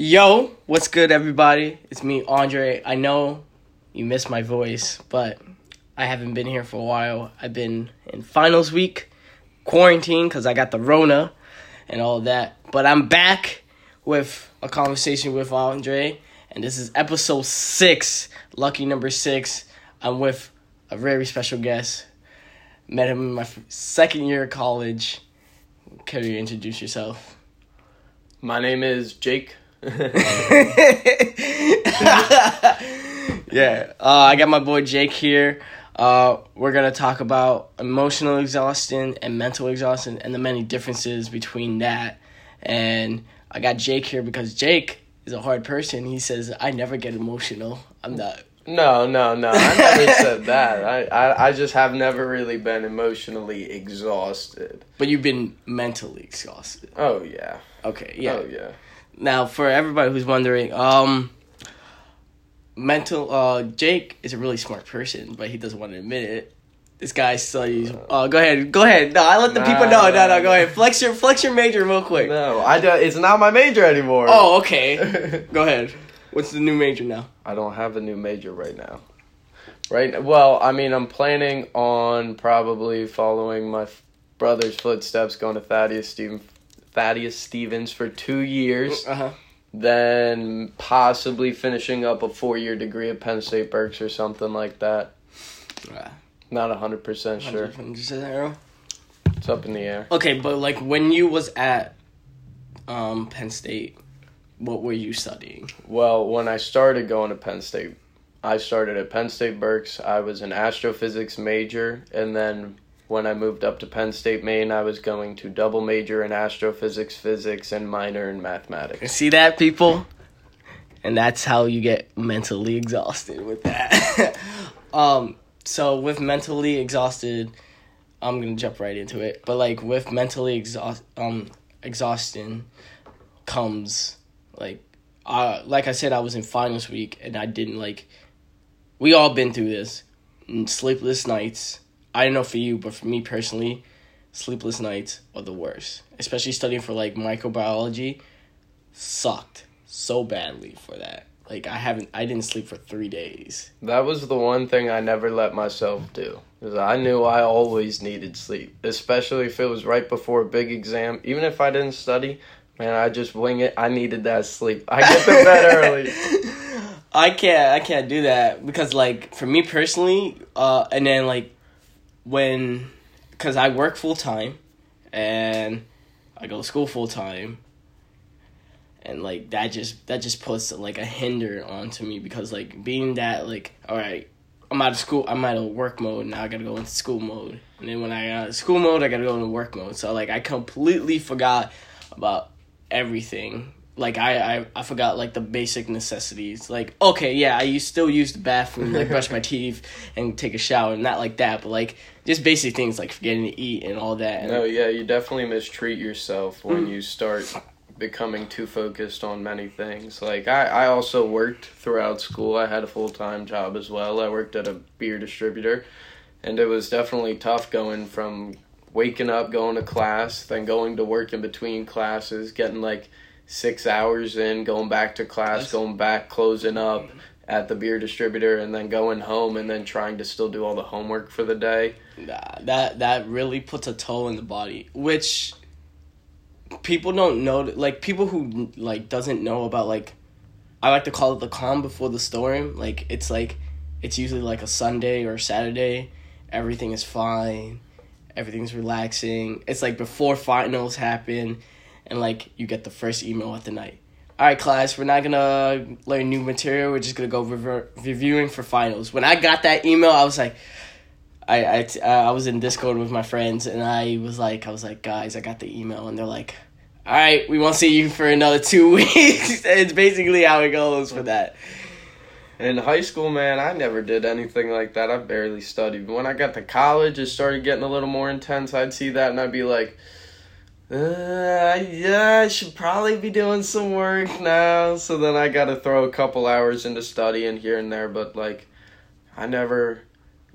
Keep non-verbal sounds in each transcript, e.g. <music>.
Yo, what's good, everybody? It's me, Andre. I know you missed my voice, but I haven't been here for a while. I've been in finals week, quarantine because I got the Rona and all that. But I'm back with a conversation with Andre, and this is episode six, lucky number six. I'm with a very special guest. Met him in my second year of college. Can you introduce yourself? My name is Jake. <laughs> yeah, uh, I got my boy Jake here. Uh, we're gonna talk about emotional exhaustion and mental exhaustion and the many differences between that. And I got Jake here because Jake is a hard person. He says I never get emotional. I'm not. No, no, no. I never said that. I, I, I just have never really been emotionally exhausted. But you've been mentally exhausted. Oh yeah. Okay, yeah. Oh yeah. Now, for everybody who's wondering, um, mental, uh, Jake is a really smart person, but he doesn't want to admit it. This guy studies. Uh, go ahead, go ahead. No, I let the Nah, people know. No, no, go ahead. Flex your, flex your major real quick. No, I do, it's not my major anymore. Oh, okay. <laughs> go ahead. What's the new major now? I don't have a new major right now. Right. Well, I mean, I'm planning on probably following my f- brother's footsteps, going to Thaddeus Steven, Thaddeus Stevens for two years. Uh huh. then possibly finishing up a four year degree at Penn State Berks or something like that. Not hundred percent sure. It's up in the air. Okay, but like when you was at um Penn State, what were you studying? Well, when I started going to Penn State, I started at Penn State Berks. I was an astrophysics major, and then when I moved up to Penn State Main, I was going to double major in astrophysics, physics, and minor in mathematics. See that, people? And that's how you get mentally exhausted with that. <laughs> um, so with mentally exhausted, I'm gonna jump right into it. But like with mentally exhaust, um, exhaustion comes like, uh, like I said, I was in finals week and I didn't like. We all been through this, sleepless nights. I don't know for you, but for me personally, sleepless nights are the worst. Especially studying for like microbiology sucked so badly for that. Like I haven't I didn't sleep for 3 days. That was the one thing I never let myself do. Because I knew I always needed sleep, especially if it was right before a big exam. Even if I didn't study, man, I just wing it. I needed that sleep. I get to bed <laughs> early. I can't I can't do that because like for me personally uh and then like when cuz I work full time and I go to school full time and like that just that just puts like a hinder onto me because like being that like all right I'm out of school I'm out of work mode now I gotta go into school mode. And then when I got school mode I gotta go into work mode. So like I completely forgot about everything like I, I I forgot like the basic necessities like okay yeah I used still use the bathroom like brush my teeth and take a shower not like that but like just basic things like forgetting to eat and all that and No, yeah, you definitely mistreat yourself when mm. you start becoming too focused on many things. Like I, I also worked throughout school. I had a full time job as well. I worked at a beer distributor, and it was definitely tough going from waking up, going to class, then going to work in between classes, getting like six hours in, going back to class, That's- going back, closing up mm-hmm. at the beer distributor, and then going home and then trying to still do all the homework for the day. Nah, that that really puts a toll in the body which people don't know like people who like doesn't know about like i like to call it the calm before the storm. Like it's like it's usually like a sunday or saturday. Everything is fine. Everything's relaxing. It's like before finals happen and like you get the first email at the night all right class we're not gonna learn new material we're just gonna go rever- reviewing for finals when i got that email i was like I I, t- uh, I was in Discord with my friends and I was like I was like guys I got the email and they're like all right we won't see you for another two <laughs> weeks <laughs> it's basically how it goes for that In high school, man, I never did anything like that. I barely studied. But When I got to college, it started getting a little more intense. I'd see that and I'd be like, uh, yeah, I should probably be doing some work now. So then I got to throw a couple hours into studying here and there. But like, I never,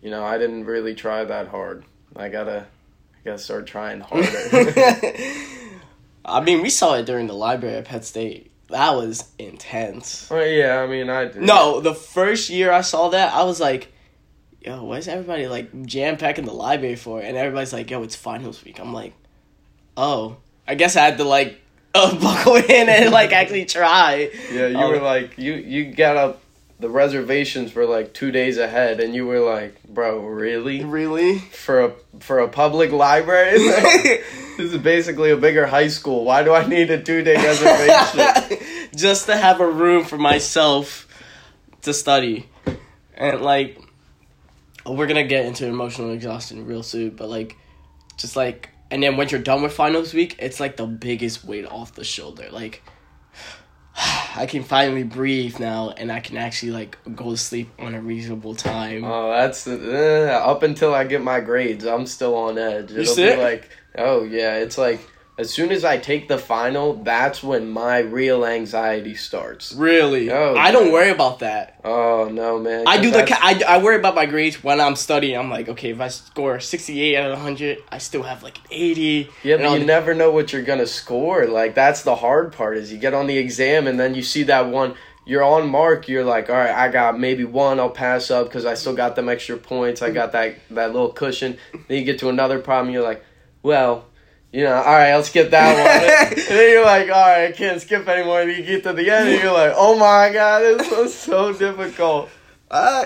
you know, I didn't really try that hard. I gotta, I gotta start trying harder. <laughs> I mean we saw it during the library at Penn State that was intense. Well, yeah, I mean, I did. No, the first year I saw that, I was like, yo, why is everybody like jam packing the library for? And everybody's like, yo, it's finals week. I'm like, oh, I guess I had to like <laughs> uh, buckle in and like actually try. Yeah, you Oh. were like, you you got up. The reservations were like two days ahead, and you were like, "Bro, really? Really? For a for a public library? <laughs> <laughs> this is basically a bigger high school. Why do I need a two day reservation?" Just to have a room for myself to study. And like we're gonna get into emotional exhaustion real soon, but like just like and then when you're done with finals week, it's like the biggest weight off the shoulder. Like <sighs> I can finally breathe now and I can actually like go to sleep on a reasonable time. Oh, that's uh, up until I get my grades. I'm still on edge. It'll sick? be like, oh yeah, it's like as soon as I take the final, that's when my real anxiety starts. really? Oh, I don't worry about that. Oh no, man! I do the that's- ca- I, I worry about my grades when I'm studying. I'm like, okay, if I score 68 out of 100, I still have like 80. Yeah, And but all you the- never know what you're gonna score. Like that's the hard part is you get on the exam and then you see that one. You're on mark. You're like, all right, I got maybe one. I'll pass up because I still got them extra points. I got that that little cushion. Then you get to another problem. You're like, well, you know, all right, let's get that one. <laughs> and then you're like, all right, I can't skip anymore. And you get to the end and you're like, oh my god, this was so difficult. Uh,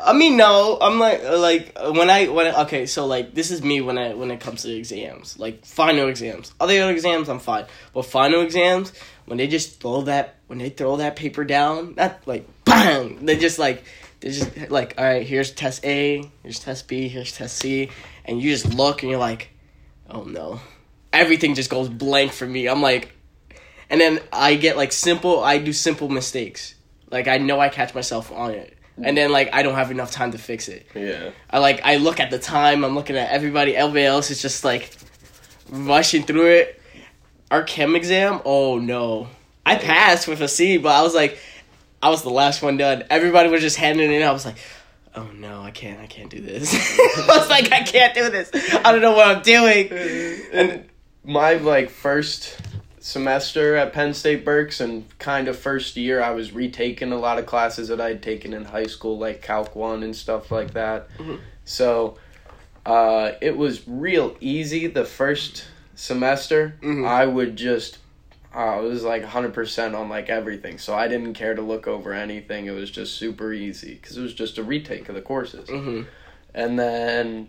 I mean, no. I'm like, like when I when I, okay, so like this is me when I when it comes to exams, like final exams. Other exams, I'm fine, but final exams, when they just throw that when they throw that paper down, that like <laughs> bang, they just like they just like all right, here's test A, here's test B, here's test C, and you just look and you're like, oh no, everything just goes blank for me. I'm like, and then I get like simple. I do simple mistakes. Like I know I catch myself on it, and then like I don't have enough time to fix it. Yeah. I like I look at the time. I'm looking at everybody. Everybody else is just like rushing through it. Our chem exam. Oh no, I passed with a C, but I was like, I was the last one done. Everybody was just handing it in. I was like. Oh no, I can't! I can't do this. <laughs> I was like, I can't do this. I don't know what I'm doing. and my like first semester at Penn State Berks and kind of first year I was retaking a lot of classes that I'd taken in high school like Calc 1 and stuff like that. Mhm. So uh, it was real easy the first semester. Mhm. I would just uh, it was like 100% on like everything. So I didn't care to look over anything. It was just super easy cuz it was just a retake of the courses. hmm And then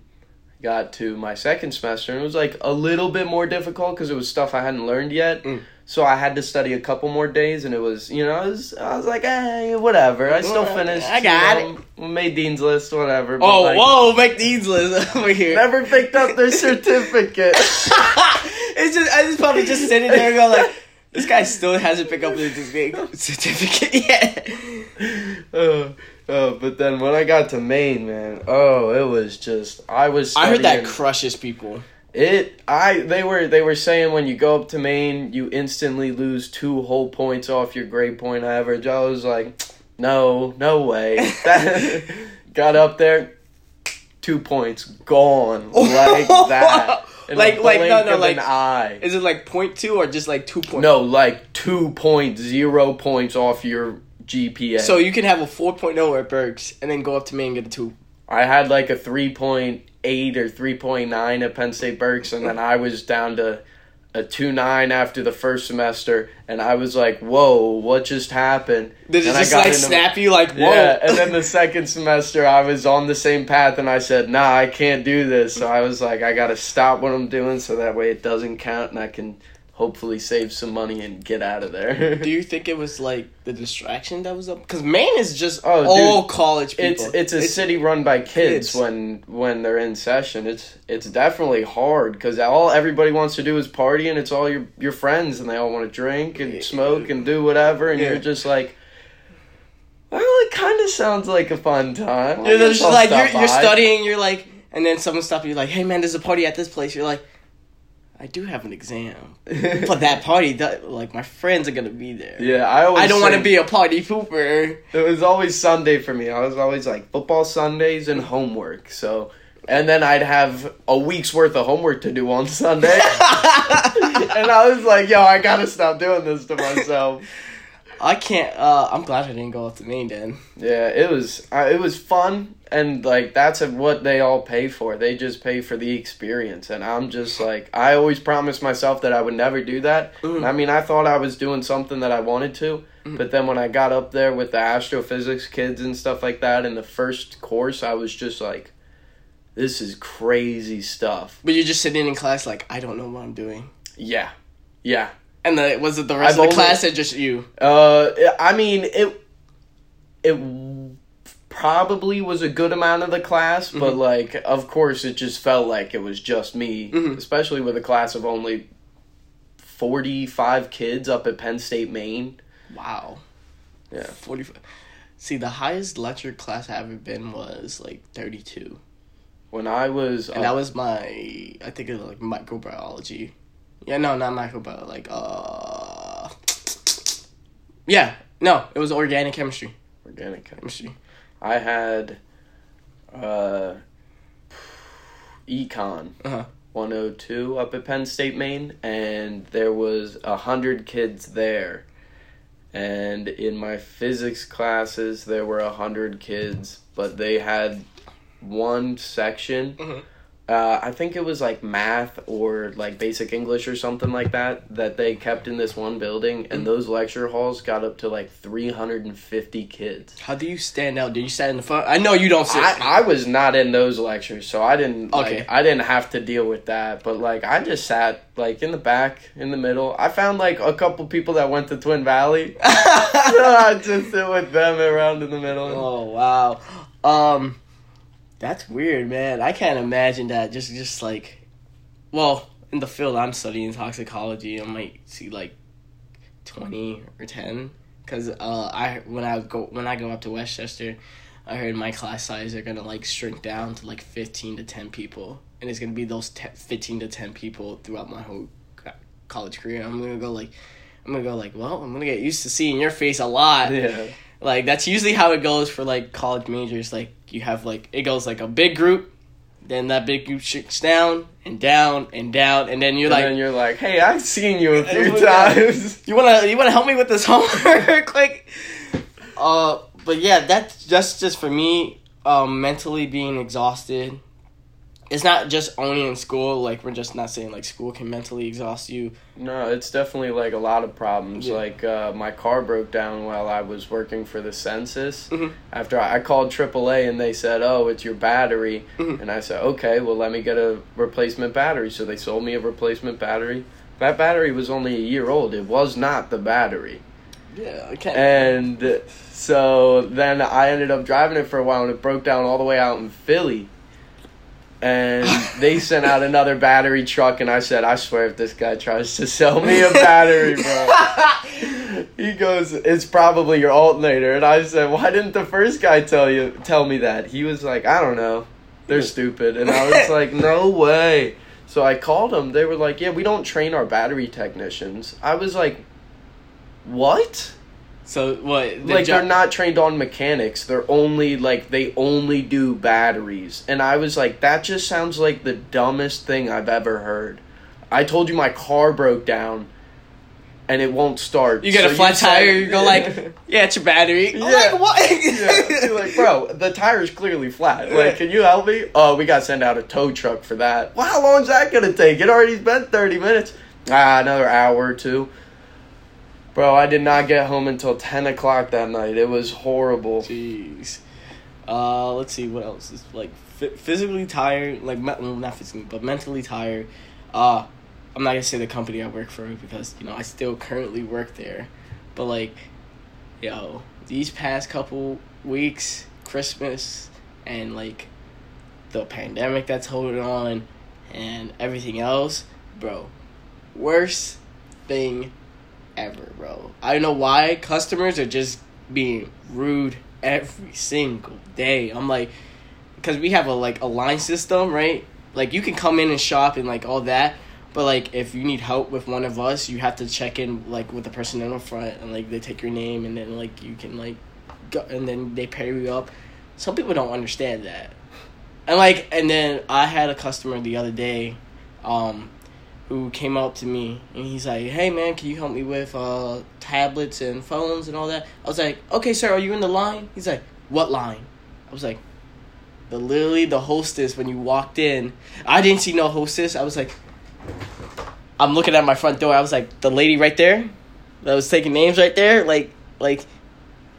got to my second semester and it was like a little bit more difficult because it was stuff I hadn't learned yet. Mm. So I had to study a couple more days and it was, you know, it was, I was like, hey, whatever. I still finished. I got you know, Made Dean's List, whatever. Oh, like, whoa, dean's list <laughs> over here. Never picked up their <laughs> certificate. it's just I just probably just sitting there and go like, this guy still hasn't picked up his big certificate yet. oh, oh, but then when I got to Main, man, oh, it was just, I was I heard that crushes people. It I they were they were saying when you go up to Main you instantly lose two whole points off your grade point average. I was like, no, no way. <laughs> <laughs> Got up there, two points gone like <laughs> that. In a Like- like, no, no, like- an eye. Is it like point two or just like two point? No, like two point zero points off your GPA. So you can have a 4.0 at Berks and then go up to me and get a two. I had like a 3.8 or 3.9 at Penn State Berks, and then I was down to a two nine after the first semester, and I was like, whoa, what just happened? Did it And I just got like into- snap you like whoa? Yeah, and then the second semester, I was on the same path, and I said, nah, I can't do this. So I was like, I gotta stop what I'm doing so that way it doesn't count, and I can hopefully save some money and get out of there. Do you think it was like the distraction that was up? Because Main is just Oh, all dude, college it's people. it's a city run by kids, kids. when when they're in session. It's it's definitely hard because all everybody wants to do is party, and it's all your your friends, and they all want to drink and smoke and do whatever, and Yeah. you're just like, well, it kind of sounds like a fun time. You're just like you're, you're studying. You're like, and then someone stops you. Like, hey man, there's a party at this place. You're like, I do have an exam, <laughs> but that party, that, like my friends are gonna be there. yeah, I always I don't want to be a party pooper. It was always Sunday for me. I was always like football Sundays and homework. So and then I'd have a week's worth of homework to do on Sunday. <laughs> <laughs> and I was like, yo, I gotta stop doing this to myself. I can't. Uh, I'm glad I didn't go up to Main then. Yeah, it was uh, it was fun, and like that's what they all pay for. They just pay for the experience, and I'm just like I always promised myself that I would never do that. Mm. I mean, I thought I was doing something that I wanted to, Mm. but then when I got up there with the astrophysics kids and stuff like that in the first course, I was just like, this is crazy stuff. But you're just sitting in class like I don't know what I'm doing. Yeah, yeah. And the, was it the rest I've of the only- class or just you? Uh, I mean it. It probably was a good amount of the class, but like, of course, it just felt like it was just me, Mhm. especially with a class of only forty-five kids up at Penn State, Main. Wow. Yeah. 45. See, the highest lecture class I ever been was like 32. When I was, And that was my, I think it was like microbiology. Yeah, no, not Michael microbiology. Like, uh. Yeah, no, it was organic chemistry. organic. Chemistry. I had, uh, econ. Uh-huh. 102 up at Penn State, Main, and there was a hundred kids there. And in my physics classes, there were a hundred kids, but they had one section. Mhm. Uh, I think it was like math or like basic English or something like that that they kept in this one building, and those lecture halls got up to like 350 kids. How do you stand out? Did you stand in the front? I know you don't sit. I, I was not in those lectures, so I didn't Okay. like I didn't have to deal with that. But like I just sat like in the back, in the middle. I found like a couple people that went to Twin Valley. so <laughs> I <laughs> just sit with them around in the middle. oh, wow. Um, that's weird, man. I can't imagine that. Just, just like, well, in the field I'm studying toxicology, I might see like twenty or ten. Cause uh, I when I go when I go up to West Chester, I heard my class size are gonna like shrink down to like fifteen to ten people, and it's gonna be those 10, fifteen to ten people throughout my whole college career. I'm gonna go like, I'm gonna go like, well, I'm gonna get used to seeing your face a lot. Yeah. Like that's usually how it goes for like college majors. Like you have like it goes like a big group, then that big group shrinks down and down and down, and then you're and like, then you're like, hey, I've seen you a <laughs> few times. you wanna you wanna help me with this <laughs> homework, like, uh, but yeah, that's just just for me, um, mentally being exhausted. It's not just only in school. Like we're just not saying like school can mentally exhaust you. No, it's definitely like a lot of problems. Yeah. Like uh, my car broke down while I was working for the census. Mhm. After I, I called AAA and they said, "Oh, it's your battery," Mhm. and I said, "Okay, well, let me get a replacement battery." So they sold me a replacement battery. That battery was only a year old. It was not the battery. Yeah, I can't. And so then I ended up driving it for a while, and it broke down all the way out in Philly. And <laughs> they sent out another battery truck, and I said, I swear if this guy tries to sell me a battery, bro. <laughs> he goes, It's probably your alternator. And I said, Why didn't the first guy tell you tell me that? He was like, I don't know. They're stupid. And I was like, No <laughs> way. So I called them. They were like, Yeah, we don't train our battery technicians. I was like, What? So what? the like jo- they're not trained on mechanics they're only like they only do batteries and i was like that just sounds like the dumbest thing i've ever heard i told you my car broke down and it won't start You get So a flat said- tire, you go like, <laughs> yeah, it's your battery. I'm Yeah. like, what? <laughs> yeah. You're like, bro, the tire is clearly flat. Like, can you help me? Oh, we got to send out a tow truck for that. Well, how long's that gonna take? It already's been thirty minutes. Ah, another hour or two. Bro, I did not get home until ten o'clock that night. It was horrible. Jeez. Uh, let's see what else is like f- physically tired, like me- not physically, but mentally tired. Uh, I'm not gonna say the company I work for because you know I still currently work there, but like, yo, these past couple weeks, Christmas and like the pandemic that's holding on and everything else, bro, worst thing ever, bro. I don't know why customers are just being rude every single day. I'm like, because we have a like a line system, right? Like you can come in and shop and like all that, but like if you need help with one of us, you have to check in like with the person in the front and like they take your name and then like you can like go and then they pair you up. Some people don't understand that. And like, and then I had a customer the other day, um, who came up to me and he's like, "Hey man, can you help me with uh tablets and phones and all that?" I was like, "Okay, sir, are you in the line?" He's like, "What line?" I was like, "The literally the hostess when you walked in. I didn't see no hostess. I was like, I'm looking at my front door. I was like, the lady right there, that was taking names right there, like like."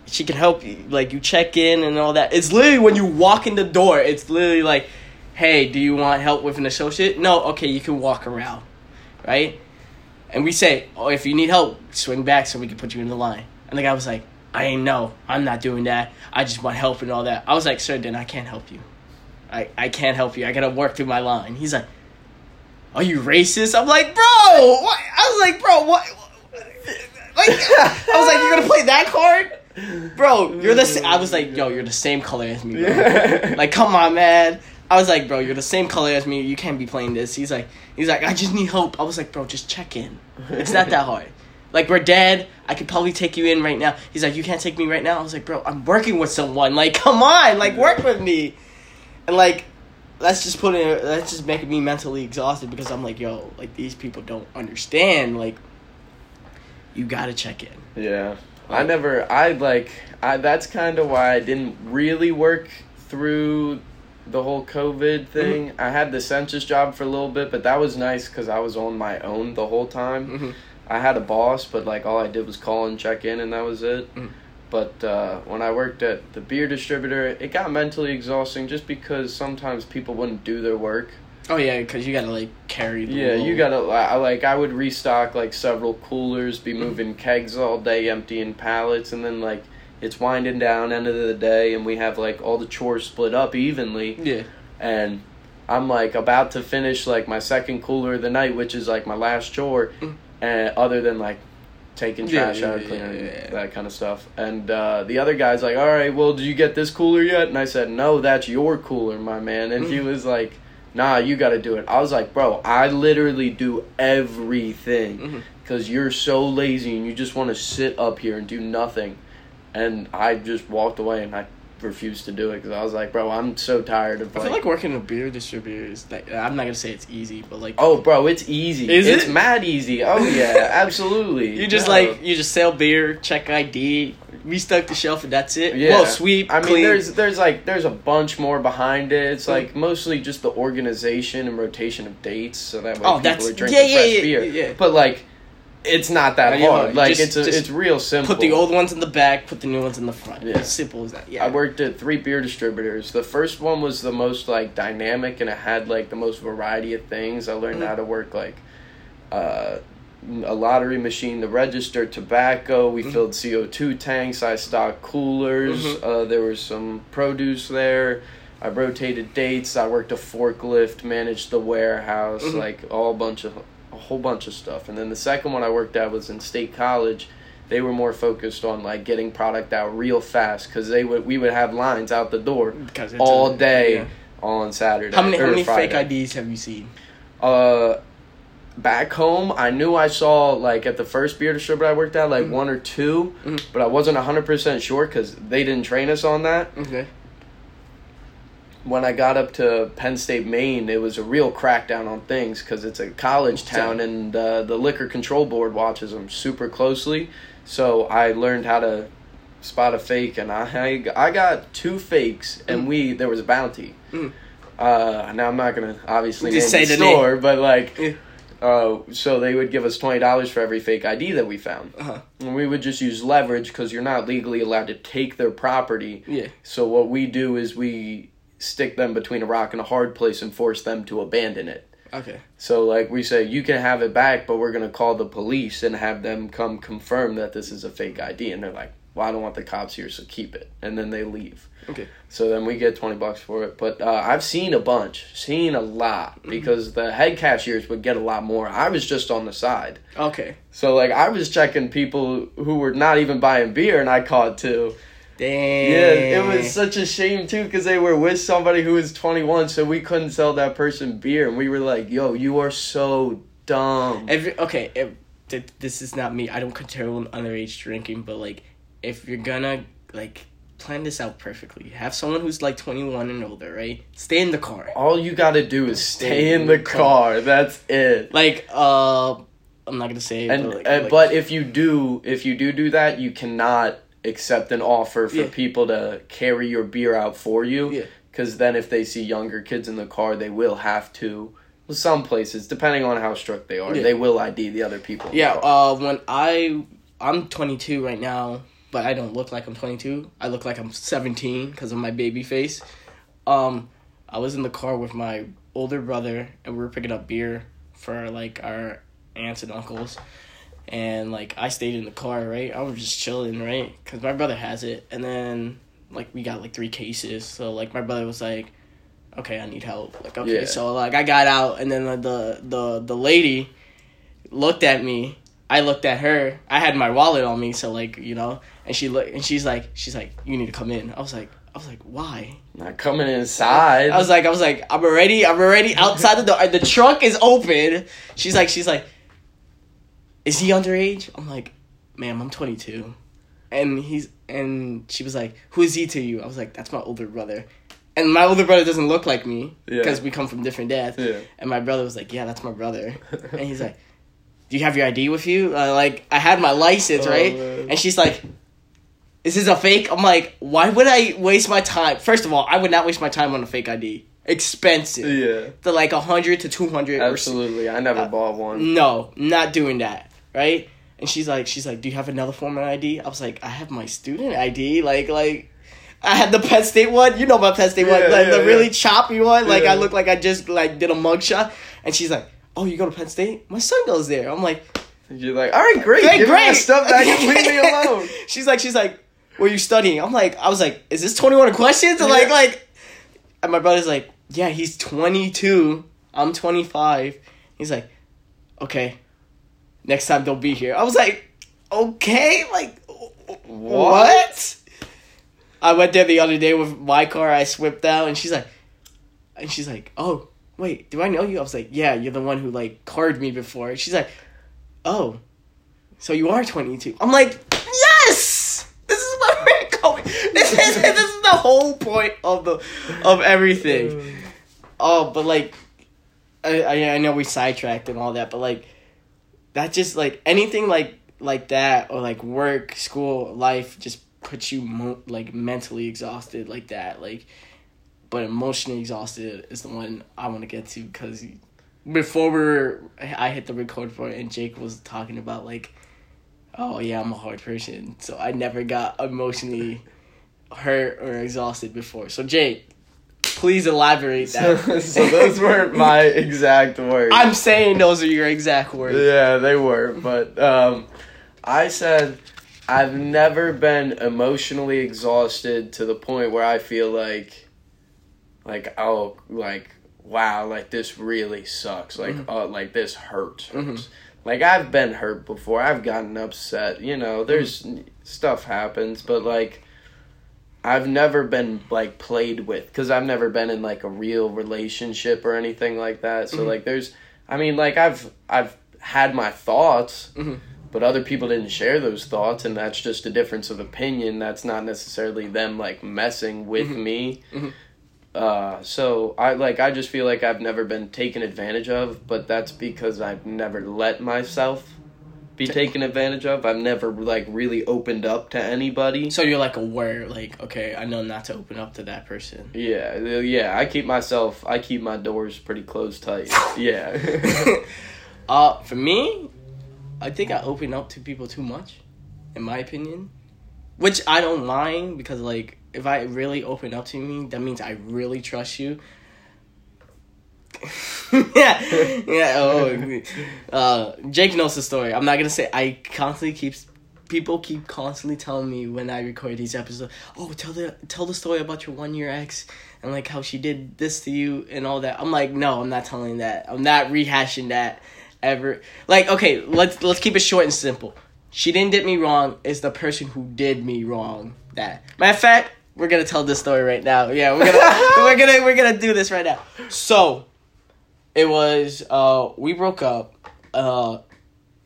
She can help you, like you check in and all that. It's literally when you walk in the door. It's literally like, "Hey, do you want help with an associate?" No, okay, you can walk around right? And we say, oh, if you need help, swing back so we can put you in the line. And the guy was like, I ain't know. I'm not doing that. I just want help and all that. I was like, sir, then I can't help you. I, I can't help you. I gotta work through my line. He's like, are you racist? I'm like, bro, what? I was like, bro, what? Like, I was like, you're gonna play that card? Bro, you're the. Sa-. I was like, yo, you're the same color as me, bro. <laughs> like, come on, man. I was like, bro, you're the same color as me. You can't be playing this. He's like, he's like, I just need help. I was like, bro, just check in. It's not that hard. Like we're dead. I could probably take you in right now. He's like, you can't take me right now. I was like, bro, I'm working with someone. Like, come on, like work with me. And like, that's just put putting. That's just making me mentally exhausted because I'm like, yo, like these people don't understand. Like, you gotta check in. Yeah. I never I like I that's kind of why I didn't really work through the whole COVID thing. Mm-hmm. I had the census job for a little bit, but that was nice cuz I was on my own the whole time. Mhm. I had a boss, but like all I did was call and check in and that was it. Mhm. But uh, when I worked at the beer distributor, it got mentally exhausting just because sometimes people wouldn't do their work. Oh yeah, because you gotta like carry. The Yeah, you gotta I, like I would restock like several coolers, be Mm-hmm. moving kegs all day, emptying pallets, and then like it's winding down end of the day, and we have like all the chores split up evenly, Yeah. and I'm like about to finish like my second cooler of the night, which is like my last chore, Mm. and other than like taking trash yeah, out, yeah, cleaning yeah, yeah. that kind of stuff, and uh, the other guy's like, "All right, well, did you get this cooler yet?" And I said, "No, that's your cooler, my man," and he Mm. was like nah, you got to do it. I was like, bro, I literally do everything because you're so lazy and you just want to sit up here and do nothing. And I just walked away and I refused to do it because I was like, bro, I'm so tired of I like. feel like working in a beer distributor is like I'm not gonna say it's easy, but like Oh, bro, it's easy. Is it's it? mad easy. Oh <laughs> yeah, absolutely. you just No. like you just sell beer, check ID, restock the shelf, and that's it. Yeah. Well, sweep, I mean, clean. there's there's like there's a bunch more behind it. It's Mm. like mostly just the organization and rotation of dates, so that way Oh, people are drinking yeah, fresh yeah, beer. yeah, yeah. But like, it's not that Yeah, hard. Like just- it's a, it's real simple. put the old ones in the back, put the new ones in the front. Yeah. Simple as that. Yeah. I worked at three beer distributors. The first one was the most like dynamic and it had like the most variety of things. I learned Mhm. how to work like uh, a lottery machine, the register tobacco. We Mhm. filled CO two tanks. I stocked coolers. Mhm. Uh, there was some produce there. I rotated dates. I worked a forklift, managed the warehouse, Mhm. like all bunch of whole bunch of stuff. And then the second one I worked at was in State College they were more focused on like getting product out real fast because they would we would have lines out the door because all a- day yeah. on Saturday. How many how many fake IDs have you seen? Uh, back home, I knew I saw like at the first beer distributor I worked at like Mhm. one or 2 Mhm. but I wasn't hundred percent sure because they didn't train us on that. Okay. When I got up to Penn State, Main, it was a real crackdown on things because it's a college town and uh, the liquor control board watches them super closely. So I learned how to spot a fake, and I I got two fakes, and Mm. we there was a bounty. Mm. Uh, now I'm not gonna obviously Just name say the the name. but like, Yeah. uh, so they would give us twenty dollars for every fake ID that we found, Uh huh. and we would just use leverage because you're not legally allowed to take their property. Yeah. So what we do is we stick them between a rock and a hard place and force them to abandon it. Okay. So like we say, you can have it back, but we're gonna call the police and have them come confirm that this is a fake ID, and they're like, "Well, I don't want the cops here, so keep it," and then they leave. Okay. So then we get twenty bucks for it. But uh, I've seen a bunch, seen a lot, Mm-hmm. because the head cashiers would get a lot more. I was just on the side, Okay. so like I was checking people who were not even buying beer, and I caught two. Damn. Yeah, it was such a shame too because they were with somebody who was 21, so we couldn't sell that person beer, and we were like, "Yo, you are so dumb." Every, okay, if, th- this is not me. I don't condone underage drinking, but like, if you're gonna like plan this out perfectly. Have someone who's like 21 and older, right? Stay in the car. All you gotta do is stay in the car. That's it. Like, uh, I'm not gonna say. And but, like, uh, like- but if you do, if you do do that, you cannot accept an offer for Yeah. people to carry your beer out for you. Yeah. Because then, if they see younger kids in the car, they will have to. Well, some places, depending on how strict they are, Yeah. they will ID the other people. yeah. Uh, when I I'm 22 right now, but I don't look like I'm 22. I look like I'm 17 because of my baby face. Um, I was in the car with my older brother, and we were picking up beer for like our aunts and uncles. And like I stayed in the car, right? I was just chilling, right? Cause my brother has it, and then like we got like three cases. So like my brother was like, "Okay, I need help." Like okay, Yeah. so like I got out, and then the the the lady looked at me. I looked at her. I had my wallet on me, so like you know, and she looked, and she's like, she's like, "You need to come in." I was like, I was like, why? Not coming inside. I was like, I was like, I'm already, I'm already outside the door. The trunk is open. She's like, she's like, is he underage? I'm like, ma'am, I'm 22, and he's, and she was like, who is he to you? I was like, that's my older brother, and my older brother doesn't look like me Yeah. because we come from different dads. Yeah. And my brother was like, yeah, that's my brother, <laughs> and he's like, do you have your ID with you? Uh, like, I had my license, Oh, right? man. And she's like. Is this a fake? I'm like, why would I waste my time? First of all, I would not waste my time on a fake ID. Expensive. yeah. The like a hundred to two hundred. Absolutely. I never Uh, bought one. No, not doing that. Right? And she's like, she's like, do you have another form of ID? I was like, I have my student ID. Like, like, I had the Penn State one. You know my Penn State one, like yeah, the really yeah. choppy one. Like Yeah. I look like I just like did a mugshot. And she's like, oh, you go to Penn State? My son goes there. I'm like, You're like, all right, great. great, Give me great. stuff back and leave me <laughs> alone. she's like, she's like, were you studying? I'm like, I was like, is this 21 questions? And like, like, and my brother's like, yeah, he's 22. I'm 25. He's like, okay, next time don't be here. I was like, okay, like, what? I went there the other day with my car. I swept out, and she's like, and she's like, oh, wait, do I know you? I was like, yeah, you're the one who like carded me before. She's like, oh, so you are 22. I'm like, yes! This is where we're going. <laughs> This is, this is the whole point of the of everything. Mm. Oh, but like, I, I I know we sidetracked and all that, but like, that just like anything like like that or like work, school, life just puts you mo- like mentally exhausted like that. Like, but emotionally exhausted is the one I want to get to because before we were, I hit the record for it and Jake was talking about like, oh yeah, I'm a hard person, so I never got emotionally hurt or exhausted before. So Jake, please elaborate So, that. <laughs> so those weren't my exact words. I'm saying those are your exact words. Yeah, they were. But um, I said I've never been emotionally exhausted to the point where I feel like, like oh, like wow, like this really sucks. Like uh, like this hurts. Mhm. Like I've been hurt before. I've gotten upset. You know, there's stuff happens, but like. I've never been like played with because I've never been in like a real relationship or anything like that. So Mhm. like there's I mean like I've I've had my thoughts Mhm. but other people didn't share those thoughts and that's just a difference of opinion that's not necessarily them like messing with Mhm. me Mhm. uh so i like i just feel like i've never been taken advantage of but that's because i've never let myself be taken advantage of i've never like really opened up to anybody So you're like aware, like okay, I know not to open up to that person. yeah yeah i keep myself i keep my doors pretty closed tight <laughs> yeah <laughs> uh, for me, I think I open up to people too much, in my opinion. Which I don't mind because, like, if I really open up to me, that means I really trust you. Yeah, <laughs> yeah. Oh, uh, Jake knows the story. I'm not gonna say. I constantly keeps people keep constantly telling me when I record these episodes. Oh, tell the tell the story about your one year ex and like how she did this to you and all that. I'm like, no, I'm not telling that. I'm not rehashing that ever. Like, okay, let's let's keep it short and simple. She didn't did me wrong. It's the person who did me wrong. That matter of fact, we're gonna tell this story right now. Yeah, we're gonna <laughs> we're gonna we're gonna do this right now. So, it was uh we broke up. Uh,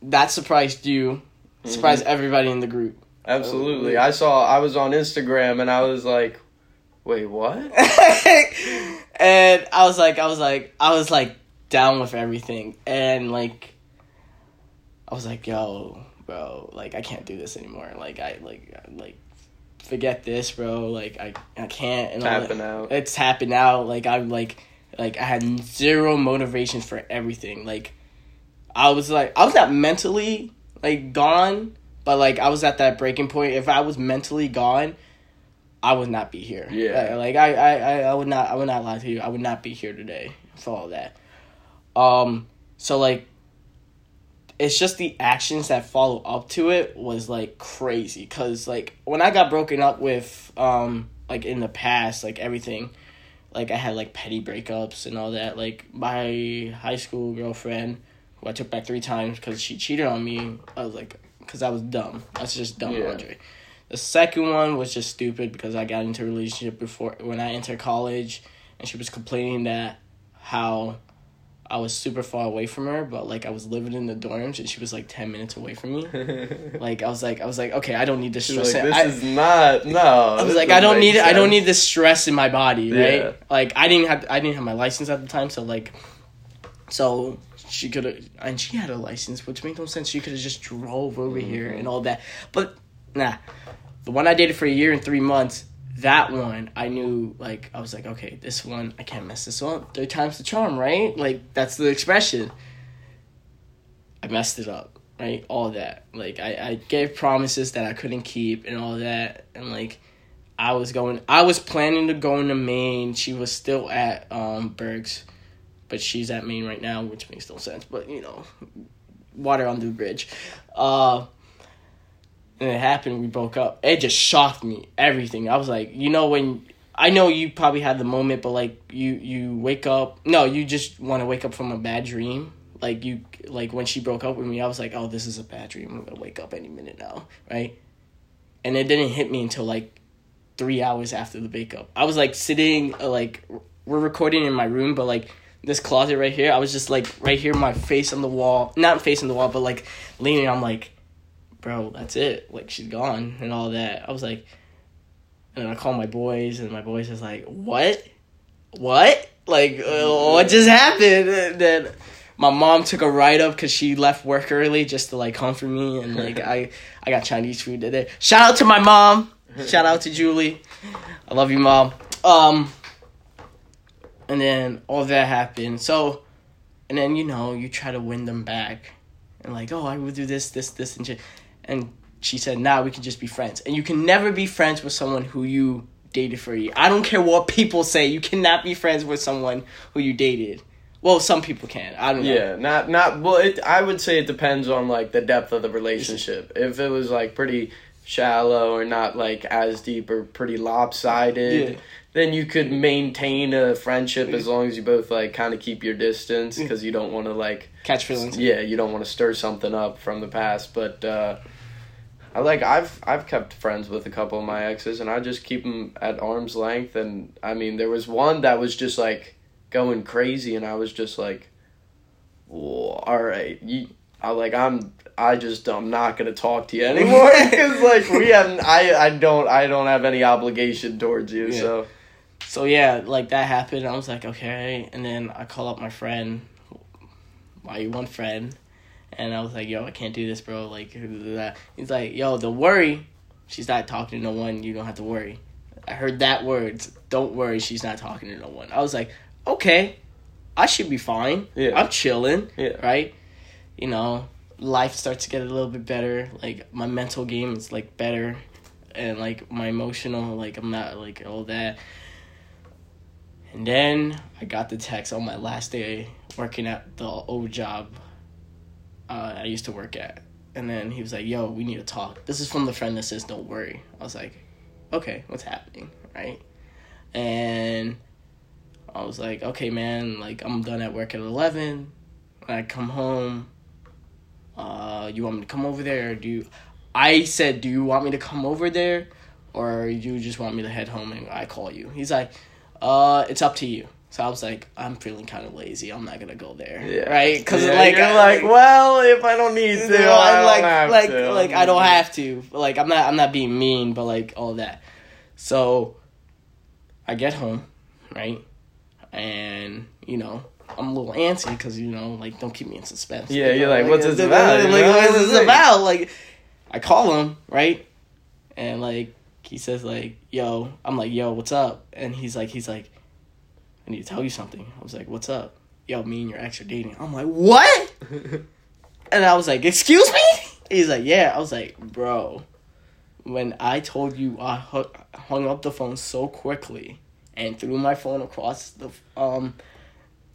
that surprised you. Surprised everybody in the group. Absolutely. I saw I was on Instagram and I was like, "Wait, what?" <laughs> and I was like, I was like, I was like down with everything, and like, I was like, yo, bro, like I can't do this anymore. Like I like like forget this, bro. Like I I can't. And It's happening out. It's happened now. Like I'm like like I had zero motivation for everything. Like I was like I was not mentally like gone, but like I was at that breaking point. If I was mentally gone, I would not be here. Yeah. Like I, I, I, I would not I would not lie to you. I would not be here today for all that. Um so like it's just the actions that follow up to it was like crazy cuz like when I got broken up with um like in the past like everything like I had like petty breakups and all that. Like my high school girlfriend who I took back 3 times cuz she cheated on me I was like cuz I was dumb. That's just dumb Yeah. Andre the second one was just stupid because I got into a relationship before when I entered college and she was complaining that how I was super far away from her, but like I was living in the dorms and she was like ten minutes away from me. <laughs> Like I was like I was like, okay, I don't need this She's stress. like, this I, is not no. I was like, I don't need I don't need this stress in my body, right? Yeah. Like I didn't have I didn't have my license at the time, so like so she could have and she had a license, which made no sense. She could have just drove over here Mm-hmm. and all that. But nah. The one I dated for a year and three months, that one I knew like I was like, okay, this one I can't mess this one. Third time's the charm, right? Like that's the expression. I messed it up, right? All that. Like I, I gave promises that I couldn't keep and all that and like I was going I was planning to go into Main. She was still at um Berks, but she's at Main right now, which makes no sense. But you know, water under the bridge. Uh and it happened, we broke up. It just shocked me. Everything. I was like, you know when I know you probably had the moment, but like you you wake up no, you just want to wake up from a bad dream. Like you like when she broke up with me, I was like, Oh, this is a bad dream. I'm gonna wake up any minute now, right? And it didn't hit me until like three hours after the breakup. I was like sitting uh, like we're recording in my room, but like this closet right here, I was just like right here, my face on the wall, not facing the wall, but like leaning. I'm like, bro, that's it. Like she's gone and all that. I was like, and then I call my boys, and my boys is like, what, what, like uh, what just happened? And then my mom took a ride up because she left work early just to like comfort me, and like I <laughs> I got Chinese food today. Shout out to my mom. Shout out to Julie. I love you, mom. Um, and then all that happened. So, and then you know you try to win them back, and like, oh, I will do this, this, this, and shit. And she said, nah, we can just be friends. And you can never be friends with someone who you dated for a year. I don't care what people say. You cannot be friends with someone who you dated. Well, some people can. I don't know. Yeah, not not well. It I would say it depends on like the depth of the relationship. If it was like pretty shallow or not like as deep or pretty lopsided, Yeah. then you could maintain a friendship as long as you both like kind of keep your distance because you don't want to like Catch feelings. yeah you don't want to stir something up from the past. But uh, I like I've I've kept friends with a couple of my exes and I just keep them at arm's length. And I mean there was one that was just like going crazy and I was just like, all right, you. I like I'm. I just I'm not gonna talk to you <laughs> anymore because like we haven't. I I don't I don't have any obligation towards you. Yeah. So So yeah, like that happened. I was like, okay. And then I call up my friend, my one friend, and I was like, yo, I can't do this, bro. Like. He's like, yo, don't worry. She's not talking to no one. You don't have to worry. I heard that words. Don't worry. She's not talking to no one. I was like, okay, I should be fine. Yeah. I'm chilling. Yeah. Right. You know, life starts to get a little bit better. Like my mental game is like better, and like my emotional, like I'm not like all that. And then I got the text on my last day working at the old job uh, I used to work at. And then he was like, yo, we need to talk. This is from the friend that says, don't worry. I was like, okay, what's happening? Right? And I was like, okay, man, like, I'm done at work at 11. When I come home, uh, you want me to come over there? Do you. I said, do you want me to come over there? Or you just want me to head home and I call you? He's like, uh, it's up to you. So I was like, I'm feeling kind of lazy. I'm not gonna go there, Yeah. right? Because Yeah, like, you're I- like, well, if I don't need to, I I'm don't like, have like, to. like I don't have to. Like I'm not, I'm not being mean, but like all that. So I get home, right, and you know. I'm a little antsy because you know, like, don't keep me in suspense. Yeah, You you're know, like, what's this like, about? Like, what's this about? Like, I call him right, and like he says like, "Yo," I'm like, "Yo, what's up?" And he's like, he's like, "I need to tell you something." I was like, "What's up?" Yo, me and your ex are dating. I'm like, "What?" <laughs> And I was like, "Excuse me?" He's like, "Yeah." I was like, "Bro, when I told you I hung up the phone so quickly and threw my phone across the um,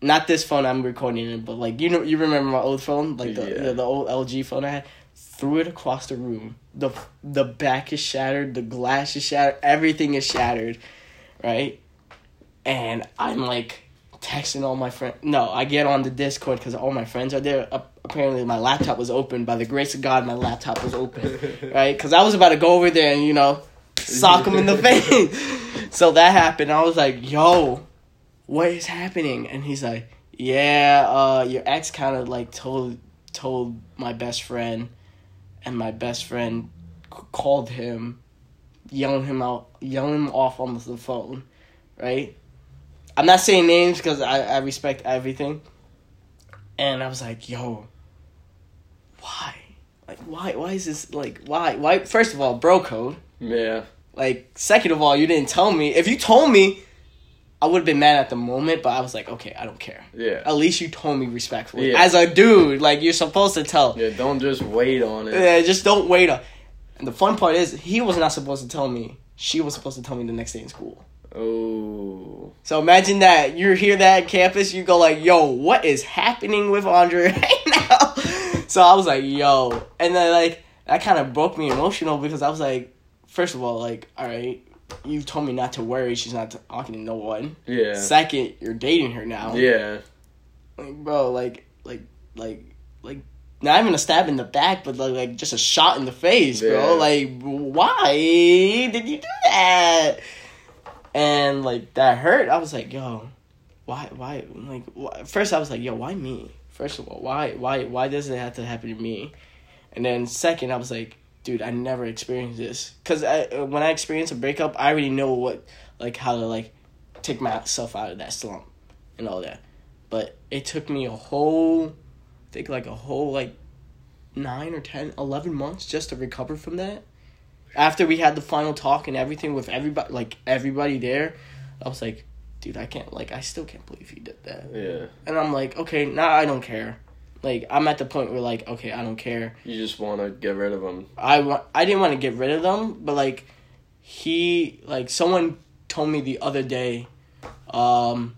not this phone I'm recording in, but like you know, you remember my old phone, like the Yeah. the, the old LG phone I had." Threw it across the room. the The back is shattered. The glass is shattered. Everything is shattered, right? And I'm like texting all my friends. No, I get on the Discord because all my friends are there. Ap- Apparently, my laptop was open. By the grace of God, my laptop was open, <laughs> right? Because I was about to go over there and you know sock him in the <laughs> face. so that happened. I was like, "Yo, what is happening?" And he's like, "Yeah, uh, your ex kind of like told told my best friend, and my best friend c- called him, yelling him out, yelling him off on the phone, right?" I'm not saying names because I, I respect everything. And I was like, yo, why? Like, why? Why is this like? Why? Why? First of all, bro code. Yeah. Like, second of all, you didn't tell me. If you told me, I would have been mad at the moment. But I was like, okay, I don't care. Yeah. At least you told me respectfully. Yeah. As a dude, like you're supposed to tell. Yeah, don't just wait on it. Yeah, just don't wait. On. And the fun part is, he was not supposed to tell me. She was supposed to tell me the next day in school. Oh. So imagine that you hear that at campus, you go like, "Yo, what is happening with Andre <laughs> right now?" So I was like, "Yo," and then like that kind of broke me emotional because I was like, first of all, like, all right, you told me not to worry. She's not talking to no one. Yeah. Second, you're dating her now. Yeah. Like, bro, like, like, like, like. Not even a stab in the back, but like, like just a shot in the face, bro. Like, why did you do that? And like that hurt. I was like, yo, why, why, like, why? first I was like, yo, why me? First of all, why, why, why does it have to happen to me? And then second, I was like, dude, I never experienced this because I, uh, when I experience a breakup, I already know what, like, how to like take myself out of that slump and all that. But it took me a whole, I think like a whole like nine or ten, eleven months just to recover from that after we had the final talk and everything with everybody like everybody there i was like dude i can't like i still can't believe he did that Yeah. and i'm like okay now i don't care like i'm at the point where like okay i don't care You just want to get rid of them. i want i didn't want to get rid of them but like he like someone told me the other day um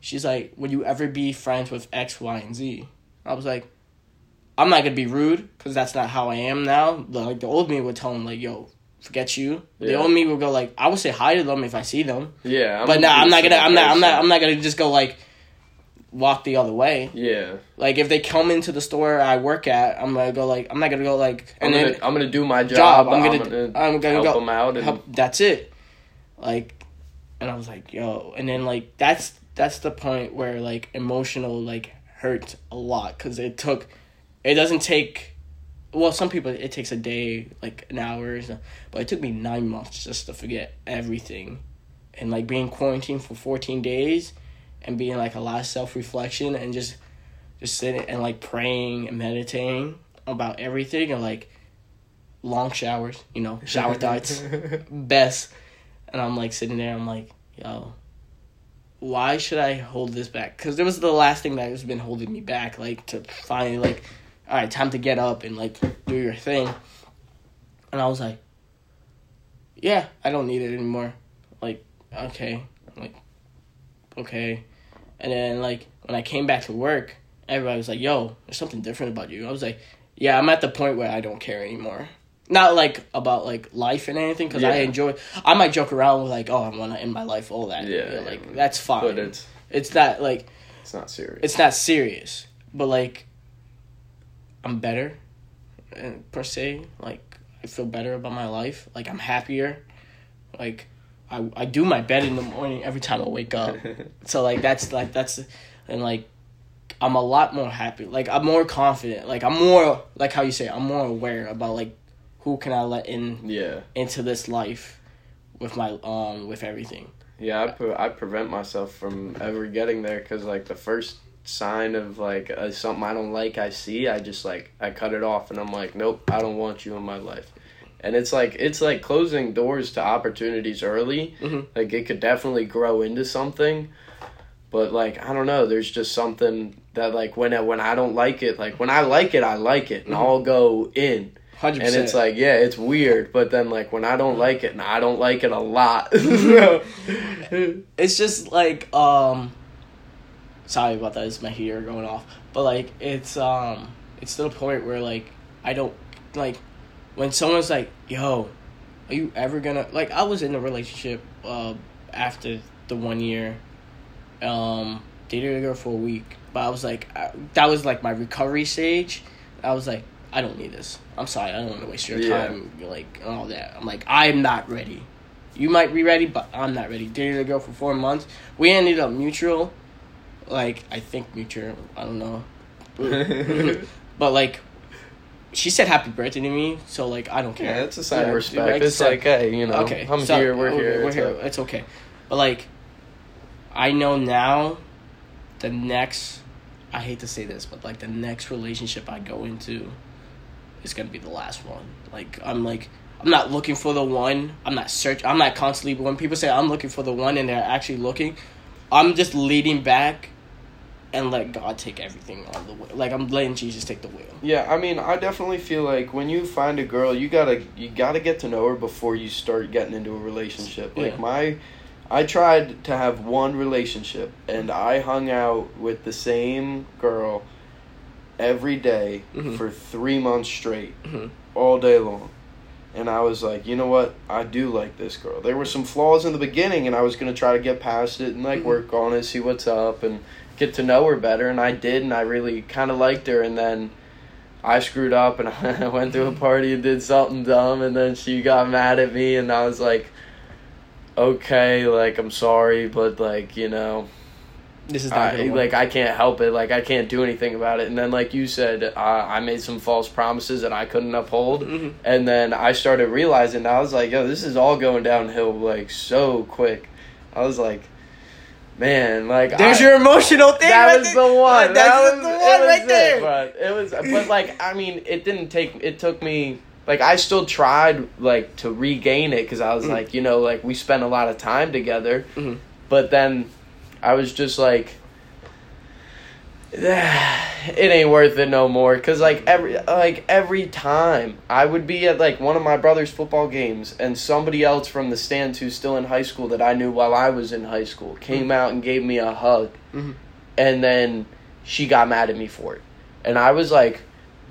she's like would you ever be friends with x y and z i was like i'm not gonna be rude because that's not how i am now the, like the old me would tell him like yo forget you the Yeah. old me would go like i would say hi to them if i see them Yeah. but now no i'm not gonna i'm not i'm not i'm not gonna just go like walk the other way Yeah. like if they come into the store i work at i'm gonna go like i'm not gonna go like I'm and gonna, then I'm gonna do my job. job. I'm gonna, I'm gonna help go them out and help. That's it. Like, and I was like, yo, and then like that's that's the point where like emotional like hurt a lot because it took, it doesn't take, well some people it takes a day like an hour, but it took me nine months just to forget everything, and like being quarantined for fourteen days, and being like a lot of self reflection and just, just sitting and like praying and meditating about everything and like long showers, you know, shower <laughs> thoughts, best. And I'm like sitting there, I'm like, yo, why should I hold this back? Because there was the last thing that has been holding me back, like to finally, like, all right, time to get up and like do your thing. And I was like, yeah, I don't need it anymore. Like, okay, like, okay. And then like when I came back to work, everybody was like, yo, there's something different about you. I was like, yeah, I'm at the point where I don't care anymore. Not like about like life and anything because I enjoy. I might joke around with like, oh, I want to end my life, all that. Yeah, Yeah, yeah. like that's fine. but it's it's not like it's not serious. it's not serious, but like I'm better, and per se, like I feel better about my life. Like I'm happier. Like I, I do my bed in the morning every time I wake up. <laughs> so like that's like that's and like I'm a lot more happy. Like I'm more confident. Like I'm more like how you say I'm more aware about like who can I let in yeah. into this life with my um with everything. Yeah, I pre- I prevent myself from ever getting there because like the first sign of like uh, something I don't like I see, I just like I cut it off and I'm like, nope, I don't want you in my life. And it's like it's like closing doors to opportunities early. Mhm. Like it could definitely grow into something, but like I don't know, there's just something that like when I, when I don't like it, like when I like it, I like it, and Mhm. I'll go in. Hundred And percent. And it's like, yeah, it's weird, but then like when I don't like it, and I don't like it a lot. <laughs> It's just like um sorry about that it's my heater going off but like it's um it's to the point where like i don't like when someone's like yo are you ever gonna like i was in a relationship uh after the one year um dated a girl for a week but i was like I, that was like my recovery stage i was like i don't need this i'm sorry i don't want to waste your Yeah. time like all that i'm like i'm not ready you might be ready, but I'm not ready. Dated a girl for four months. We ended up mutual. Like, I think mutual. I don't know. <laughs> but, like, she said happy birthday to me, so, like, I don't care. Yeah, it's a sign Yeah, of respect. like, it's like, hey, you know, okay, I'm so- here, we're here. We're it's here. a- It's okay. But, like, I know now the next, I hate to say this, but, like, the next relationship I go into is going to be the last one. Like, I'm, like, I'm not looking for the one. I'm not search. I'm not constantly. But When people say I'm looking for the one and they're actually looking, I'm just leading back, and let God take everything on the way. Like I'm letting Jesus take the wheel. Yeah, I mean, I definitely feel like when you find a girl, you gotta you gotta get to know her before you start getting into a relationship. Like Yeah. my, I tried to have one relationship, and I hung out with the same girl every day Mhm. for three months straight, Mhm. all day long. And I was like, you know what? I do like this girl. There were some flaws in the beginning, and I was gonna try to get past it and like Mhm. work on it, see what's up, and get to know her better. And I did, and I really kind of liked her. And then I screwed up, and <laughs> I went to a party and did something dumb, and then she got mad at me, and I was like, okay, like I'm sorry, but like you know, This is not I, like I can't help it. Like I can't do anything about it. And then, like you said, uh, I made some false promises that I couldn't uphold. Mhm. And then I started realizing I was like, yo, this is all going downhill like so quick. I was like, man, like There's I- your emotional thing. that right was there. the one. That the was, the one was right it, there. But it was, but like, I mean, it didn't take. It took me. Like I still tried like to regain it because I was Mhm. like, you know, like we spent a lot of time together, Mhm. but then I was just like, <sighs> it ain't worth it no more. Cause like every like every time I would be at like one of my brother's football games, and somebody else from the stands who's still in high school that I knew while I was in high school came out and gave me a hug, Mhm. and then she got mad at me for it, and I was like,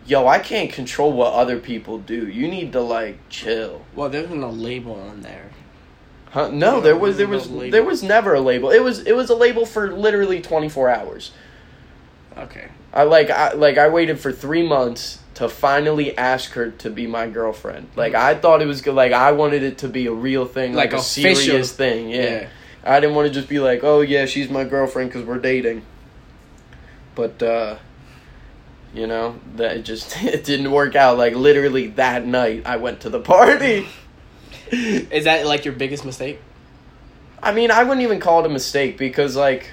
"Yo, I can't control what other people do. You need to like chill." Well, there's no label on there. Huh? No, there was there was there was never a label. It was it was a label for literally twenty four hours. Okay. I like I like I waited for three months to finally ask her to be my girlfriend. Like I thought it was good. Like I wanted it to be a real thing, like, Like a official. serious thing. Yeah. I didn't want to just be like, oh yeah, she's my girlfriend because we're dating. But uh, you know that it just <laughs> it didn't work out. Like literally that night, I went to the party. <laughs> Is that like your biggest mistake? I mean, I wouldn't even call it a mistake because like.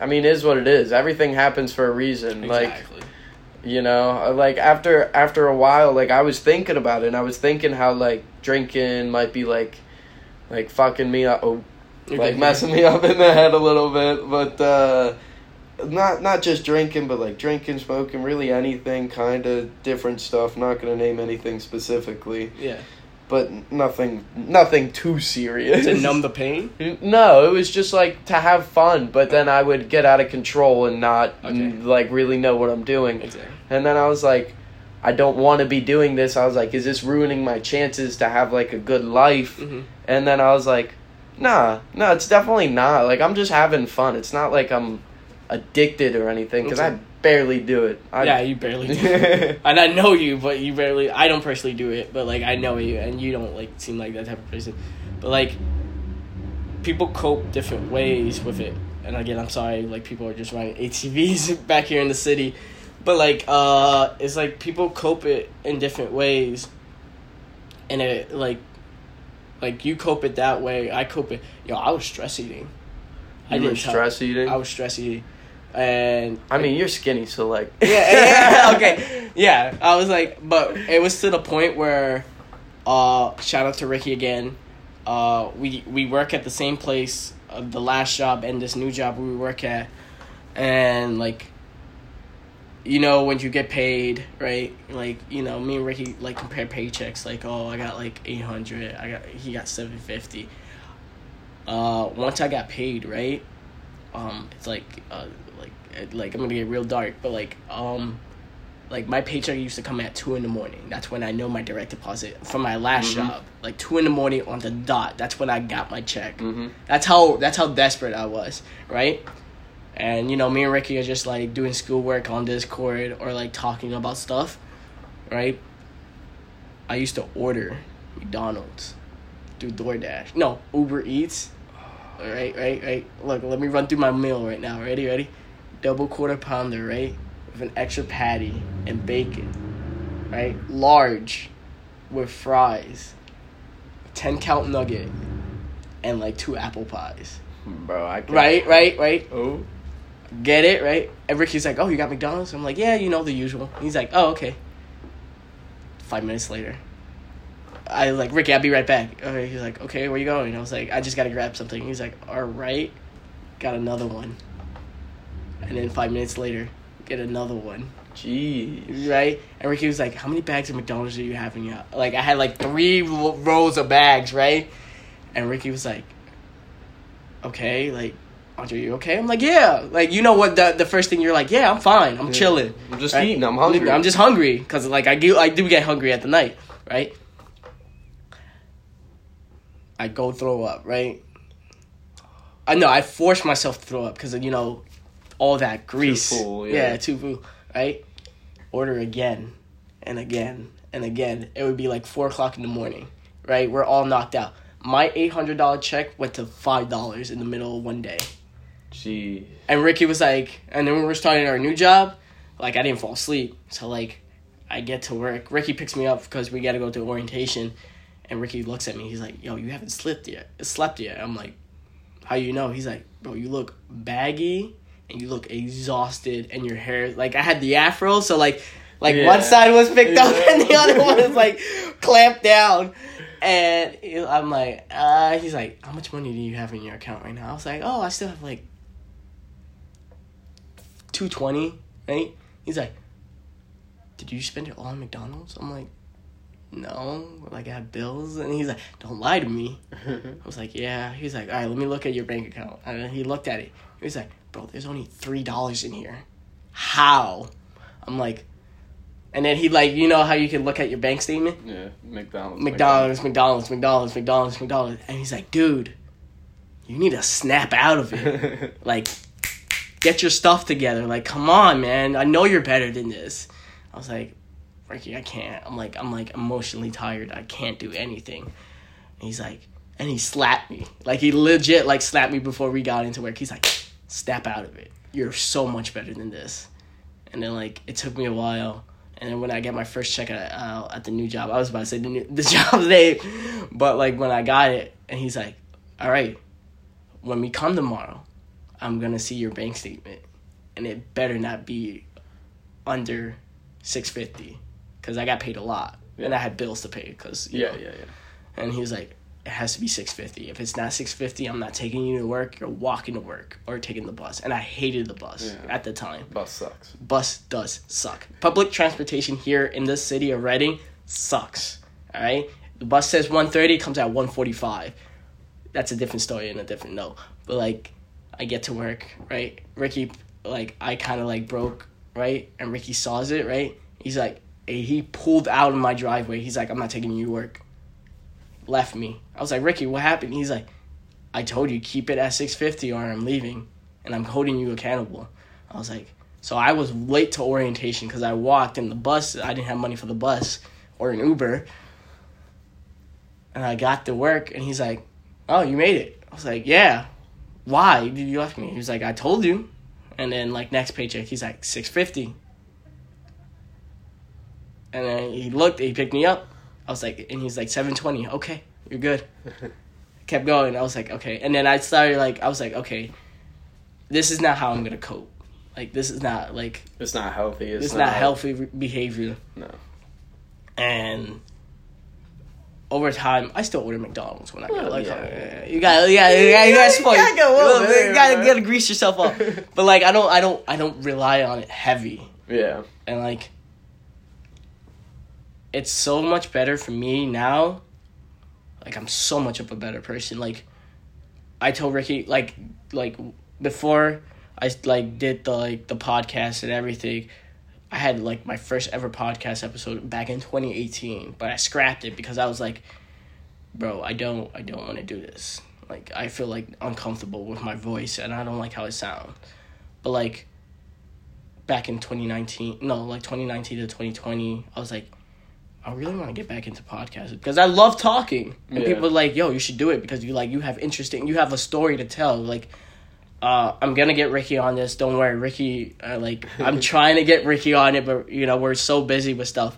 I mean, it is what it is. Everything happens for a reason. Like, you know like after after a while like i was thinking about it and i was thinking how like drinking might be like like fucking me up oh, like messing me up in the head a little bit but uh not not just drinking but like drinking smoking really anything kind of different stuff not gonna name anything specifically Yeah. But nothing nothing too serious To numb the pain. <laughs> no, it was just like to have fun, but then I would get out of control and not Okay. like really know what I'm doing. Exactly. And then I was like, I don't want to be doing this. I was like, is this ruining my chances to have like a good life? hmm And then I was like, nah, no, it's definitely not. Like I'm just having fun. It's not like I'm addicted or anything because Okay. I barely do it. I, yeah, you barely do. it. <laughs> and I know you, but you barely. I don't personally do it, but like I know you, and you don't like seem like that type of person. But like, people cope different ways with it. And again, I'm sorry, like people are just riding ATVs <laughs> back here in the city, but like, uh, it's like people cope it in different ways. And it like, like you cope it that way. I cope it. Yo, I was stress eating. You were tell- stress eating. I was stress eating, and I mean, you're skinny, so like. yeah, <laughs> yeah, okay, yeah. I was like, but it was to the point where, uh, shout out to Ricky again. Uh, we we work at the same place, uh, the last job and this new job we work at, and like. You know when you get paid, right? Like you know, me and Ricky like compare paychecks. Like, oh, I got like eight hundred. I got he got seven fifty. Uh, once I got paid, right? Um, it's like uh, like I'm gonna get real dark, but like um, like my paycheck used to come at two in the morning. That's when I know my direct deposit from my last Mhm. job. Like two in the morning on the dot. That's when I got my check. hmm That's how that's how desperate I was, right? And you know, me and Ricky are just like doing schoolwork on Discord or like talking about stuff, right? I used to order McDonald's through DoorDash. No, Uber Eats. All right, right, right. Look, let me run through my meal right now. Ready, ready? Double quarter pounder, right? With an extra patty and bacon, right? Large with fries, 10 count nugget, and like two apple pies. Bro, I can't. Right, right, right. Oh. Get it, right? And Ricky's like, oh, you got McDonald's? I'm like, yeah, you know the usual. He's like, oh, okay. Five minutes later, I like, Ricky, I'll be right back. Okay, he's like, okay, where you going? I was like, I just gotta grab something. He's like, all right, got another one. And then five minutes later, get another one, Jeez. right? And Ricky was like, how many bags of McDonald's do you have in your? Like, I had like three ro- rows of bags, right? And Ricky was like, okay, like, Andre, you okay? I'm like, yeah. Like, you know what? The the first thing you're like, yeah, I'm fine. I'm Yeah. chilling. I'm just right? eating. I'm hungry. I'm just hungry because like I do I do get hungry at the night, right? I go throw up, right? I know I force myself to throw up because you know all that grease. full, yeah. too full, right? Order again and again and again. It would be like four o'clock in the morning, right? We're all knocked out. My eight hundred dollar check went to five dollars in the middle of one day. Gee. And Ricky was like, and then we were starting our new job, like I didn't fall asleep. So like, I get to work. Ricky picks me up because we got to go to orientation, and Ricky looks at me. He's like, "Yo, you haven't slept yet. Slept yet?" I'm like, "How you know?" He's like, "Bro, you look baggy and you look exhausted, and your hair like I had the afro, so like." Like Yeah. one side was picked up and the other one is like <laughs> clamped down, and I'm like, uh, he's like, how much money do you have in your account right now? I was like, oh, I still have like 220, right? He's like, Did you spend it all on McDonald's? I'm like, No. Like, I have bills. And he's like, Don't lie to me. <laughs> I was like, Yeah. He's like, All right, let me look at your bank account. And he looked at it. He was like, Bro, there's only $3 in here. How? I'm like, and then he, like, you know how you can look at your bank statement? yeah, McDonald's. McDonald's, McDonald's, McDonald's, McDonald's, McDonald's. And he's like, Dude, you need to snap out of it <laughs> like get your stuff together like come on man i know you're better than this i was like ricky i can't i'm like i'm like emotionally tired i can't do anything and he's like and he slapped me like he legit like slapped me before we got into work he's like snap out of it. You're so much better than this. And then like it took me a while. And then when I get my first check at, uh, at the new job, I was about to say the, new, <laughs> the job's name, but like when I got it, and he's like, "All right, when we come tomorrow, I'm gonna see your bank statement, and it better not be under six fifty, cause I got paid a lot, and I had bills to pay, cause Yeah, know. yeah, yeah. And he was like, "It has to be six fifty. If it's not six fifty, I'm not taking you to work. You're walking to work or taking the bus." And I hated the bus Yeah. at the time. Bus sucks. Bus does suck. Public transportation here in this city of Reading sucks. All right, the bus says one thirty, comes at one forty five. That's a different story and a different note. But like, I get to work, right? Ricky, like, I kind of like broke, right? And Ricky saws it, right? He's like, he pulled out of my driveway. He's like, I'm not taking you to work. Left me. I was like, Ricky, what happened? He's like, I told you keep it at six fifty or I'm leaving, and I'm holding you accountable. I was like, So I was late to orientation because I walked in the bus. I didn't have money for the bus or an Uber. And I got to work, and he's like, "Oh, you made it." I was like, "Yeah." Why did you ask me? He was like, "I told you." And then like next paycheck, he's like six fifty. And then he looked, he picked me up. I was like, and he's like seven twenty. Okay, you're good. <laughs> Kept going. I was like, okay. And then I started like, I was like, okay, this is not how I'm gonna cope. Like this is not like It's not healthy. It's, it's, not, healthy behavior. No. And over time, I still order McDonald's when I go. Like, yeah. uh, you got, yeah, you got, you got, You gotta go a little you gotta, gotta grease yourself up. <laughs> But like, I don't, I don't, I don't rely on it heavy. Yeah. and like it's so much better for me now. Like i'm so much of a better person. Like i told ricky like like before i like did the like the podcast and everything i had like my first ever podcast episode back in 2018 but i scrapped it because i was like bro i don't i don't want to do this. Like i feel like uncomfortable with my voice and i don't like how it sounds. But like back in 2019 no like 2019 to 2020 i was like i really want to get back into podcasting because i love talking and Yeah. people are like yo you should do it because you like you have interesting you have a story to tell like uh, i'm gonna get ricky on this don't worry ricky uh, like i'm <laughs> trying to get ricky on it but you know we're so busy with stuff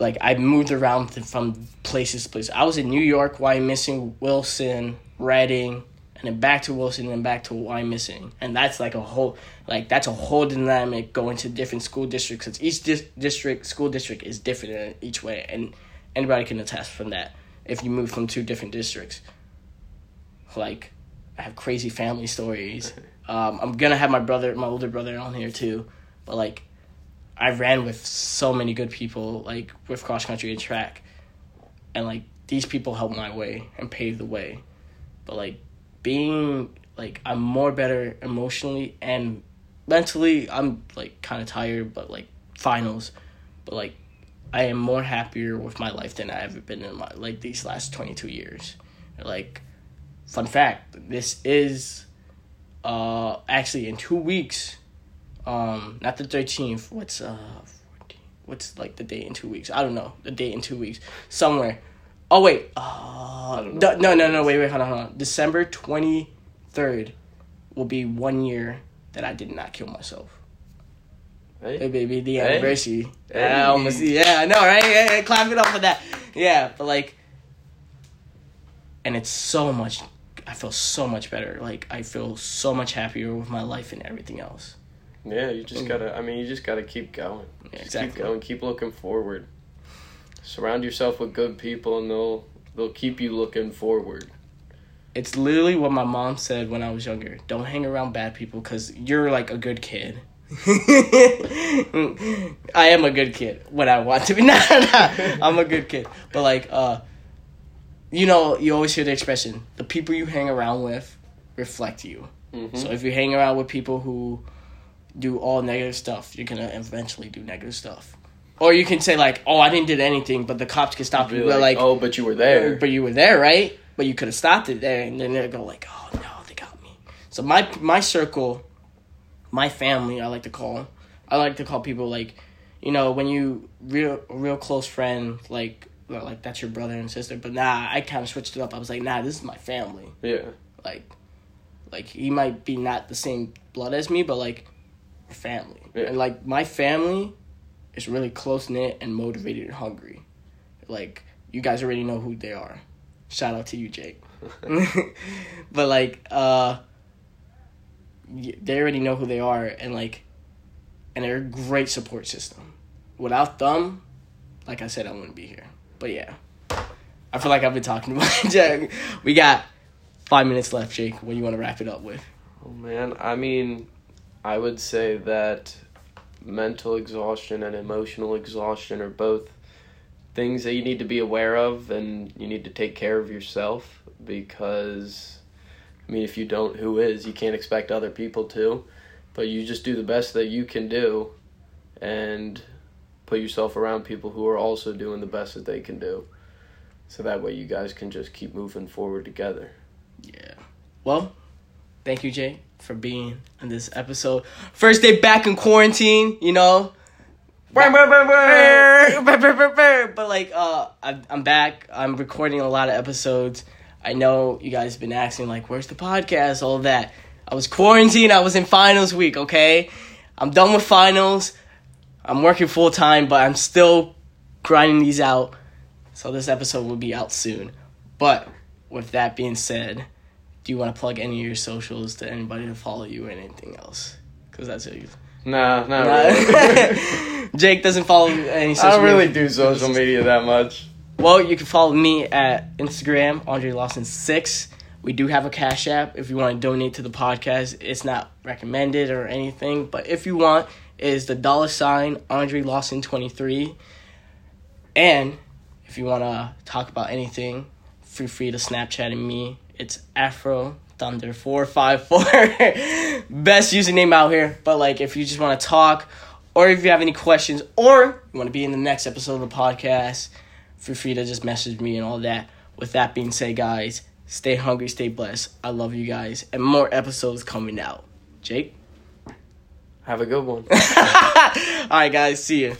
like I moved around from places to places. I was in New York, Wyomissing Wilson, Reading, and then back to Wilson, and then back to Wyomissing, and that's like a whole like that's a whole dynamic going to different school districts. Cause each dis- district school district is different in each way, and anybody can attest from that. If you move from two different districts, like I have crazy family stories. <laughs> Um, I'm gonna have my brother, my older brother, on here too, but like I ran with so many good people, like with cross country and track, and like these people helped my way and paved the way. But like being like I'm more better emotionally and mentally. I'm like kind of tired, but like finals, but like I am more happier with my life than I ever been in my like these last twenty two years. Like, fun fact: this is uh actually in two weeks um not the 13th what's uh 14, what's like the date in two weeks i don't know the date in two weeks somewhere oh wait uh d- no no no wait wait hold on hold on december 23rd will be one year that i did not kill myself Hey. Hey, baby, the Hey. anniversary. Hey. Yeah, almost. Yeah, I know, right? Yeah, clap it up for that. Yeah, but like, and it's so much. I feel so much better. Like I feel so much happier with my life and everything else. Yeah, you just gotta. I mean, you just gotta keep going. Yeah, exactly. Keep going. Keep looking forward. Surround yourself with good people, and they'll they'll keep you looking forward. It's literally what my mom said when I was younger. Don't hang around bad people because you're like a good kid. <laughs> I am a good kid when I want to be. <laughs> Nah, nah, I'm a good kid. But like, uh, you know, you always hear the expression: the people you hang around with reflect you. Mm-hmm. So if you hang around with people who do all negative stuff, you're gonna eventually do negative stuff. Or you can say like, "Oh, I didn't do anything," but the cops can stop you. like, But like, oh, but you were there. but you were there, right? But you could have stopped it there, and then they go like, "Oh no, they got me." So my my circle, my family, I like to call. I like to call people like, you know, when you real real close friend like like that's your brother and sister. But nah, I kind of switched it up. I was like, nah, this is my family. yeah. Like, like he might be not the same blood as me, but like, family. Yeah. And like my family is really close knit and motivated and hungry. Like you guys already know who they are. Shout out to you, Jake. <laughs> but like, uh, they already know who they are, and like, and they're a great support system. Without them, like I said, I wouldn't be here. But yeah, I feel like I've been talking about <laughs> Jack. We got five minutes left, Jake. What do you want to wrap it up with? Oh man, I mean, I would say that mental exhaustion and emotional exhaustion are both things that you need to be aware of and you need to take care of yourself because I mean if you don't who is? You can't expect other people to but you just do the best that you can do and put yourself around people who are also doing the best that they can do. So that way you guys can just keep moving forward together. Yeah. Well, thank you, Jay, for being on this episode. First day back in quarantine, you know. but like, uh, I'm, I'm back. I'm recording a lot of episodes. I know you guys have been asking, like, where's the podcast? All that. I was quarantined. I was in finals week. Okay, I'm done with finals. I'm working full time, but I'm still grinding these out. So this episode will be out soon. But with that being said, do you want to plug any of your socials to anybody to follow you or anything else? Because that's it. Nah, not really. <laughs> Jake doesn't follow any social I don't really media. do social media that much. Well, you can follow me at Instagram, Andre Lawson six. We do have a Cash App if you want to donate to the podcast. It's not recommended or anything, but if you want, is the dollar sign Andre Lawson twenty three. And if you want to talk about anything, feel free to Snapchat me. It's Afro Thunder four five four. <laughs> Best username out here. But like, if you just want to talk, or if you have any questions, or you want to be in the next episode of the podcast, feel free to just message me and all that. With that being said, guys, stay hungry, stay blessed. I love you guys, and more episodes coming out. Jake. Have a good one. <laughs> all right, guys. See you.